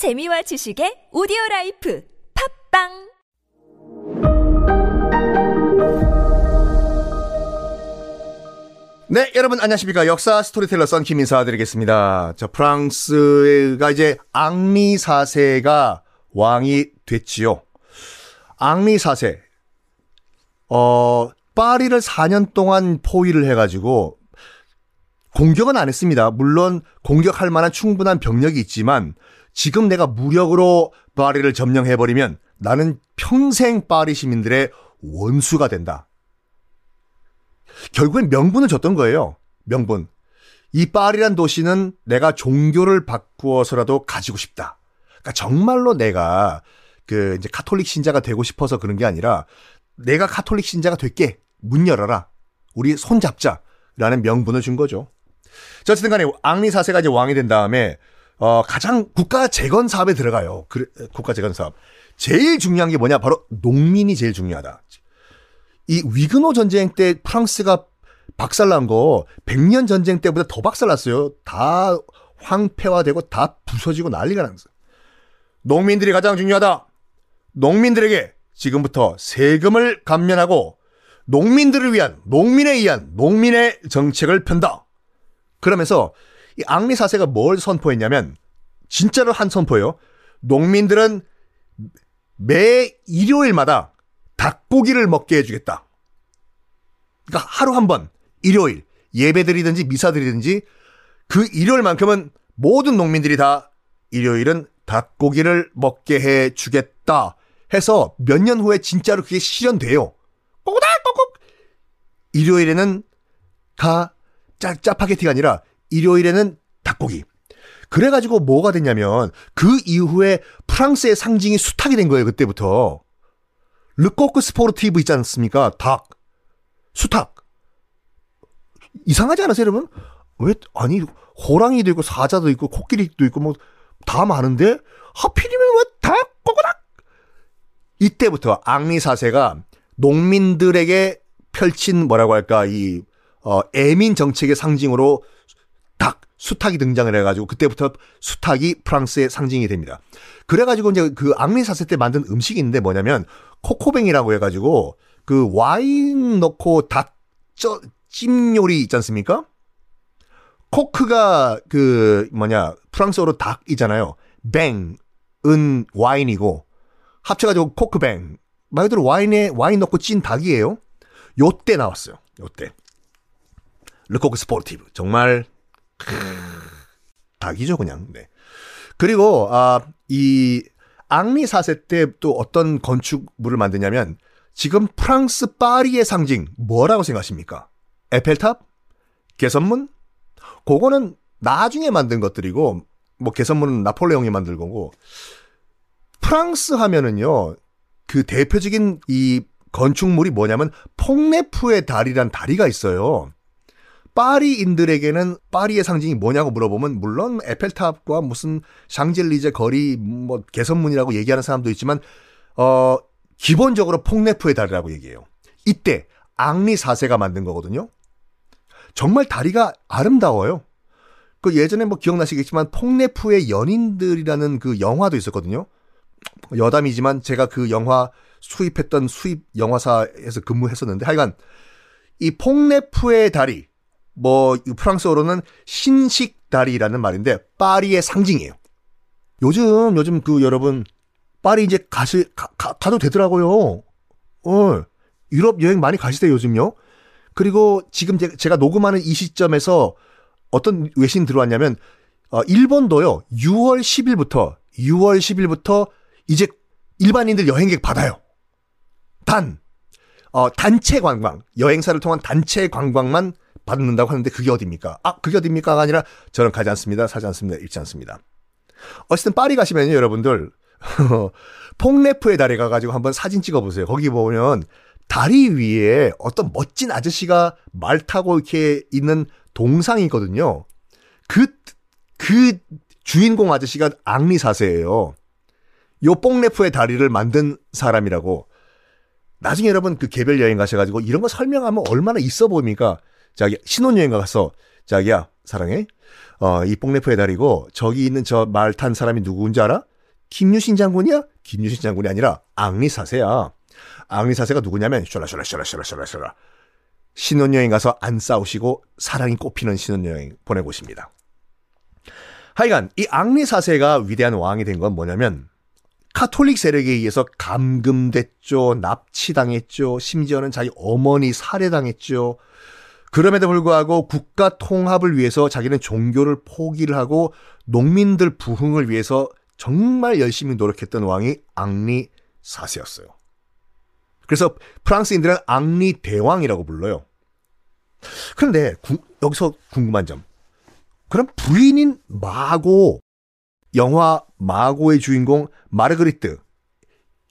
재미와 지식의 오디오 라이프 팟빵 네, 여러분 안녕하십니까. 역사 스토리텔러 썬킴 인사 드리겠습니다. 저 프랑스가 이제 앙리 4세가 왕이 됐지요. 앙리 4세. 어, 파리를 4년 동안 포위를 해 가지고 공격은 안 했습니다. 물론 공격할 만한 충분한 병력이 있지만 지금 내가 무력으로 파리를 점령해버리면 나는 평생 파리 시민들의 원수가 된다. 결국엔 명분을 줬던 거예요. 명분. 이 파리란 도시는 내가 종교를 바꾸어서라도 가지고 싶다. 그러니까 정말로 내가 그 이제 카톨릭 신자가 되고 싶어서 그런 게 아니라 내가 카톨릭 신자가 될게 문 열어라. 우리 손 잡자라는 명분을 준 거죠. 자, 어쨌든 간에 앙리 4세가 이제 왕이 된 다음에 어, 가장 국가 재건 사업에 들어가요. 그, 국가 재건 사업. 제일 중요한 게 뭐냐? 바로 농민이 제일 중요하다. 이 위그노 전쟁 때 프랑스가 박살난 거 100년 전쟁 때보다 더 박살났어요. 다 황폐화되고 다 부서지고 난리가 났어요. 농민들이 가장 중요하다. 농민들에게 지금부터 세금을 감면하고 농민들을 위한 농민에 의한 농민의 정책을 편다. 그러면서 이 앙리 사세가 뭘 선포했냐면 진짜로 한 선포예요. 농민들은 매 일요일마다 닭고기를 먹게 해주겠다. 그러니까 하루 한 번, 일요일, 예배드리든지 미사드리든지 그 일요일만큼은 모든 농민들이 다 일요일은 닭고기를 먹게 해주겠다 해서 몇 년 후에 진짜로 그게 실현돼요. 꼬꼬닥 꼬꼬 일요일에는 가 짜, 짜파게티가 아니라 일요일에는 닭고기. 그래가지고 뭐가 됐냐면 그 이후에 프랑스의 상징이 수탉이 된 거예요, 그때부터. Le Coq Sportif 있지 않습니까? 닭. 수탉. 이상하지 않으세요, 여러분? 왜, 아니, 호랑이도 있고, 사자도 있고, 코끼리도 있고, 뭐, 다 많은데, 하필이면 왜 닭, 꼬꼬닥? 이때부터 앙리 4세가 농민들에게 펼친 뭐라고 할까, 이, 어, 애민 정책의 상징으로 닭, 수탉이 등장을 해가지고, 그때부터 수탉이 프랑스의 상징이 됩니다. 그래가지고 이제 그 앙리 4세 때 만든 음식이 있는데 뭐냐면, 코코뱅이라고 해가지고 그 와인 넣고 닭찜 요리 있지 않습니까? coq가 그 뭐냐 프랑스어로 닭이잖아요. 뱅은 와인이고 합쳐가지고 coq au vin 말 그대로 와인에 와인 넣고 찐 닭이에요. 요때 나왔어요. 요때 Le Coq Sportif 정말 크, 닭이죠 그냥. 네. 그리고 아 이 앙리 4세 때 또 어떤 건축물을 만드냐면 지금 프랑스 파리의 상징 뭐라고 생각하십니까? 에펠탑? 개선문? 그거는 나중에 만든 것들이고 뭐 개선문은 나폴레옹이 만들 거고 프랑스 하면은요 그 대표적인 이 건축물이 뭐냐면 퐁네프의 다리란 다리가 있어요. 파리인들에게는 파리의 상징이 뭐냐고 물어보면 물론 에펠탑과 무슨 샹젤리제 거리 뭐 개선문이라고 얘기하는 사람도 있지만 어 기본적으로 퐁네프의 다리라고 얘기해요. 이때 앙리 4세가 만든 거거든요. 정말 다리가 아름다워요. 그 예전에 뭐 기억나시겠지만 퐁네프의 연인들이라는 그 영화도 있었거든요. 여담이지만 제가 그 영화 수입했던 수입 영화사에서 근무했었는데 하여간 이 퐁네프의 다리 뭐 프랑스어로는 신식다리라는 말인데 파리의 상징이에요. 요즘 요즘 그 여러분 파리 이제 가시 가, 가, 도 되더라고요. 어 유럽 여행 많이 가시대요 요즘요. 그리고 지금 제가 녹음하는 이 시점에서 어떤 외신 들어왔냐면 어, 일본도요 6월 10일부터 6월 10일부터 이제 일반인들 여행객 받아요. 단 어, 단체 관광 여행사를 통한 단체 관광만 받는다고 하는데 그게 어딥니까? 아, 그게 어딥니까가 아니라 저는 가지 않습니다. 사지 않습니다. 읽지 않습니다. 어쨌든 파리 가시면요, 여러분들. 퐁레프의 다리 가가지고 한번 사진 찍어보세요. 거기 보면 다리 위에 어떤 멋진 아저씨가 말 타고 이렇게 있는 동상이 있거든요. 그, 그 주인공 아저씨가 앙리 사세예요. 요 뽕레프의 다리를 만든 사람이라고. 나중에 여러분 그 개별 여행 가셔가지고 이런 거 설명하면 얼마나 있어 보입니까? 자기 신혼여행 가서 자기야 사랑해. 어, 이 뽕레프의 달이고 저기 있는 저 말 탄 사람이 누구인지 알아? 김유신 장군이야? 김유신 장군이 아니라 앙리 사세야. 앙리 사세가 누구냐면 쇼라쇼라쇼라쇼라쇼라쇼라. 신혼여행 가서 안 싸우시고 사랑이 꽃피는 신혼여행 보내보십니다. 하여간 이 앙리 사세가 위대한 왕이 된 건 뭐냐면 카톨릭 세력에 의해서 감금됐죠. 납치당했죠. 심지어는 자기 어머니 살해당했죠. 그럼에도 불구하고 국가 통합을 위해서 자기는 종교를 포기를 하고 농민들 부흥을 위해서 정말 열심히 노력했던 왕이 앙리 4세였어요. 그래서 프랑스인들은 앙리 대왕이라고 불러요. 그런데 구, 여기서 궁금한 점. 그럼 부인인 마고 영화 마고의 주인공 마르그리트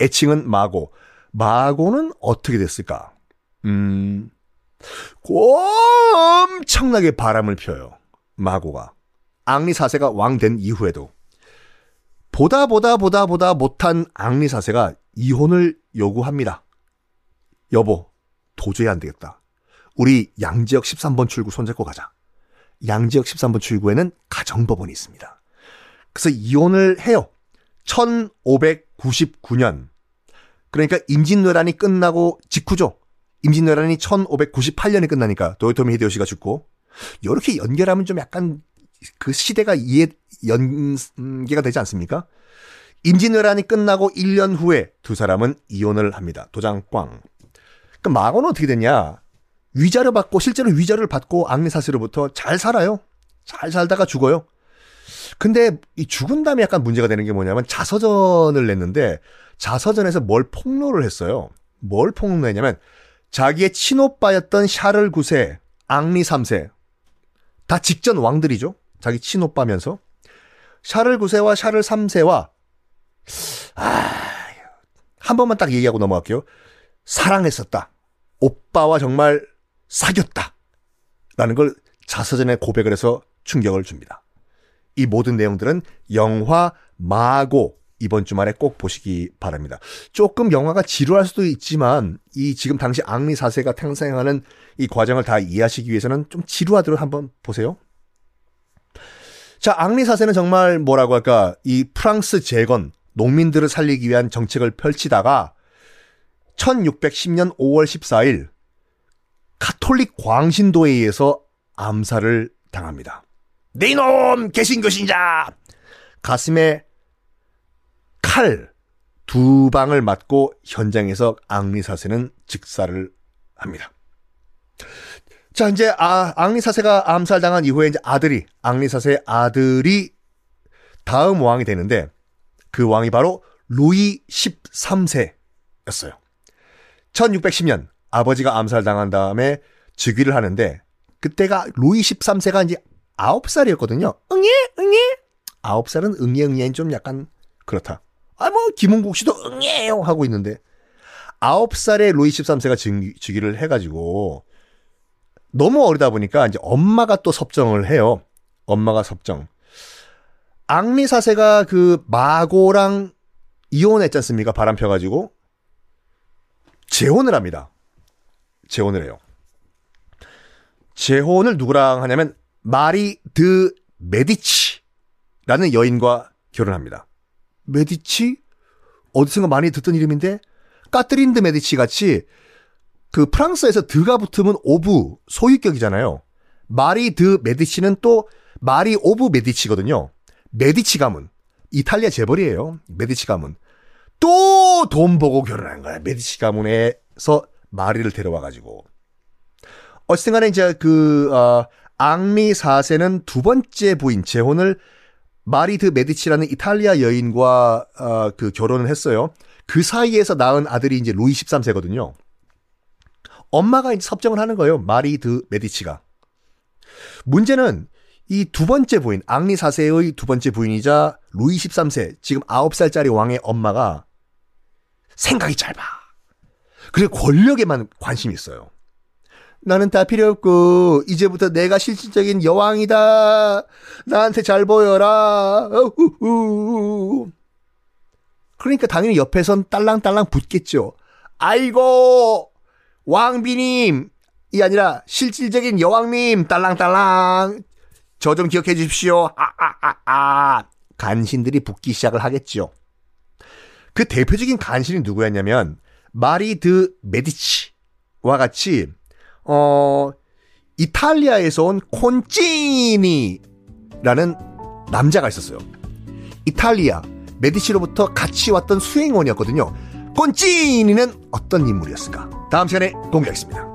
애칭은 마고 마고는 어떻게 됐을까? 음 엄청나게 바람을 펴요. 마고가 앙리 4세가 왕 된 이후에도 보다 보다 보다 보다 못한 앙리 4세가 이혼을 요구합니다. 여보, 도저히 안 되겠다. 우리 양지역 13번 출구 손잡고 가자. 양지역 13번 출구에는 가정법원이 있습니다. 그래서 이혼을 해요. 1599년. 그러니까 임진왜란이 끝나고 직후죠. 임진왜란이 1598년에 끝나니까 도요토미 히데요시가 죽고 이렇게 연결하면 좀 약간 그 시대가 이해 연계가 되지 않습니까? 임진왜란이 끝나고 1년 후에 두 사람은 이혼을 합니다. 도장 꽝. 그 마고는 어떻게 됐냐? 위자료 받고 실제로 위자료를 받고 앙리사스로부터 잘 살아요. 잘 살다가 죽어요. 근데 이 죽은 다음에 약간 문제가 되는 게 뭐냐면 자서전을 냈는데 자서전에서 뭘 폭로를 했어요. 뭘 폭로했냐면 자기의 친오빠였던 샤를 9세, 앙리 3세 다 직전 왕들이죠. 자기 친오빠면서 샤를 9세와 샤를 3세와 아, 한 번만 딱 얘기하고 넘어갈게요. 사랑했었다. 오빠와 정말 사귀었다. 라는 걸 자서전에 고백을 해서 충격을 줍니다. 이 모든 내용들은 영화 마고 이번 주말에 꼭 보시기 바랍니다. 조금 영화가 지루할 수도 있지만 이 지금 당시 앙리 4세가 탄생하는 이 과정을 다 이해하시기 위해서는 좀 지루하도록 한번 보세요. 자, 앙리 4세는 정말 뭐라고 할까? 이 프랑스 재건, 농민들을 살리기 위한 정책을 펼치다가 1610년 5월 14일 카톨릭 광신도에 의해서 암살을 당합니다. 네 놈! 개신교신자! 가슴에 칼 두 방을 맞고 현장에서 앙리 사세는 즉사를 합니다. 자, 이제 아, 앙리 사세가 암살당한 이후에 이제 아들이, 앙리 사세의 아들이 다음 왕이 되는데 그 왕이 바로 루이 13세였어요. 1610년 아버지가 암살당한 다음에 즉위를 하는데 그때가 루이 13세가 이제 9살이었거든요. 응애 응애 9살은 응애 응애는 좀 약간 그렇다. 아 뭐 김은국 씨도 응애요 하고 있는데 9살에 루이 13세가 즉, 위를 해가지고 너무 어리다 보니까 이제 엄마가 또 섭정을 해요. 엄마가 섭정. 앙리 사세가 그 마고랑 이혼했지 않습니까? 바람 펴가지고 재혼을 합니다. 재혼을 해요. 재혼을 누구랑 하냐면 마리 드 메디치라는 여인과 결혼합니다. 메디치? 어디선가 많이 듣던 이름인데 까트린 드 메디치 같이 그 프랑스에서 de가 붙으면 of 소유격이잖아요. 마리 드 메디치는 또 마리 of 메디치거든요. 메디치 가문. 이탈리아 재벌이에요. 메디치 가문. 또 돈 보고 결혼한 거야. 메디치 가문에서 마리를 데려와 가지고. 어쨌든 간에 이제 그 어, 앙리 4세는 두 번째 부인 재혼을 마리 드 메디치라는 이탈리아 여인과 어, 그 결혼을 했어요. 그 사이에서 낳은 아들이 이제 루이 13세거든요. 엄마가 이제 섭정을 하는 거예요. 마리 드 메디치가. 문제는 이 두 번째 부인, 앙리 4세의 두 번째 부인이자 루이 13세, 지금 9살짜리 왕의 엄마가 생각이 짧아. 그리고 권력에만 관심이 있어요. 나는 다 필요 없고 이제부터 내가 실질적인 여왕이다. 나한테 잘 보여라. 어후후. 그러니까 당연히 옆에선 딸랑딸랑 붙겠죠. 아이고 왕비님 이 아니라 실질적인 여왕님 딸랑딸랑 저 좀 기억해 주십시오. 아아아 아, 간신들이 붙기 시작을 하겠죠. 그 대표적인 간신이 누구였냐면 마리 드 메디치와 같이 어 이탈리아에서 온 콘치니라는 남자가 있었어요. 이탈리아 메디치로부터 같이 왔던 수행원이었거든요. 콘치니는 어떤 인물이었을까? 다음 시간에 공개하겠습니다.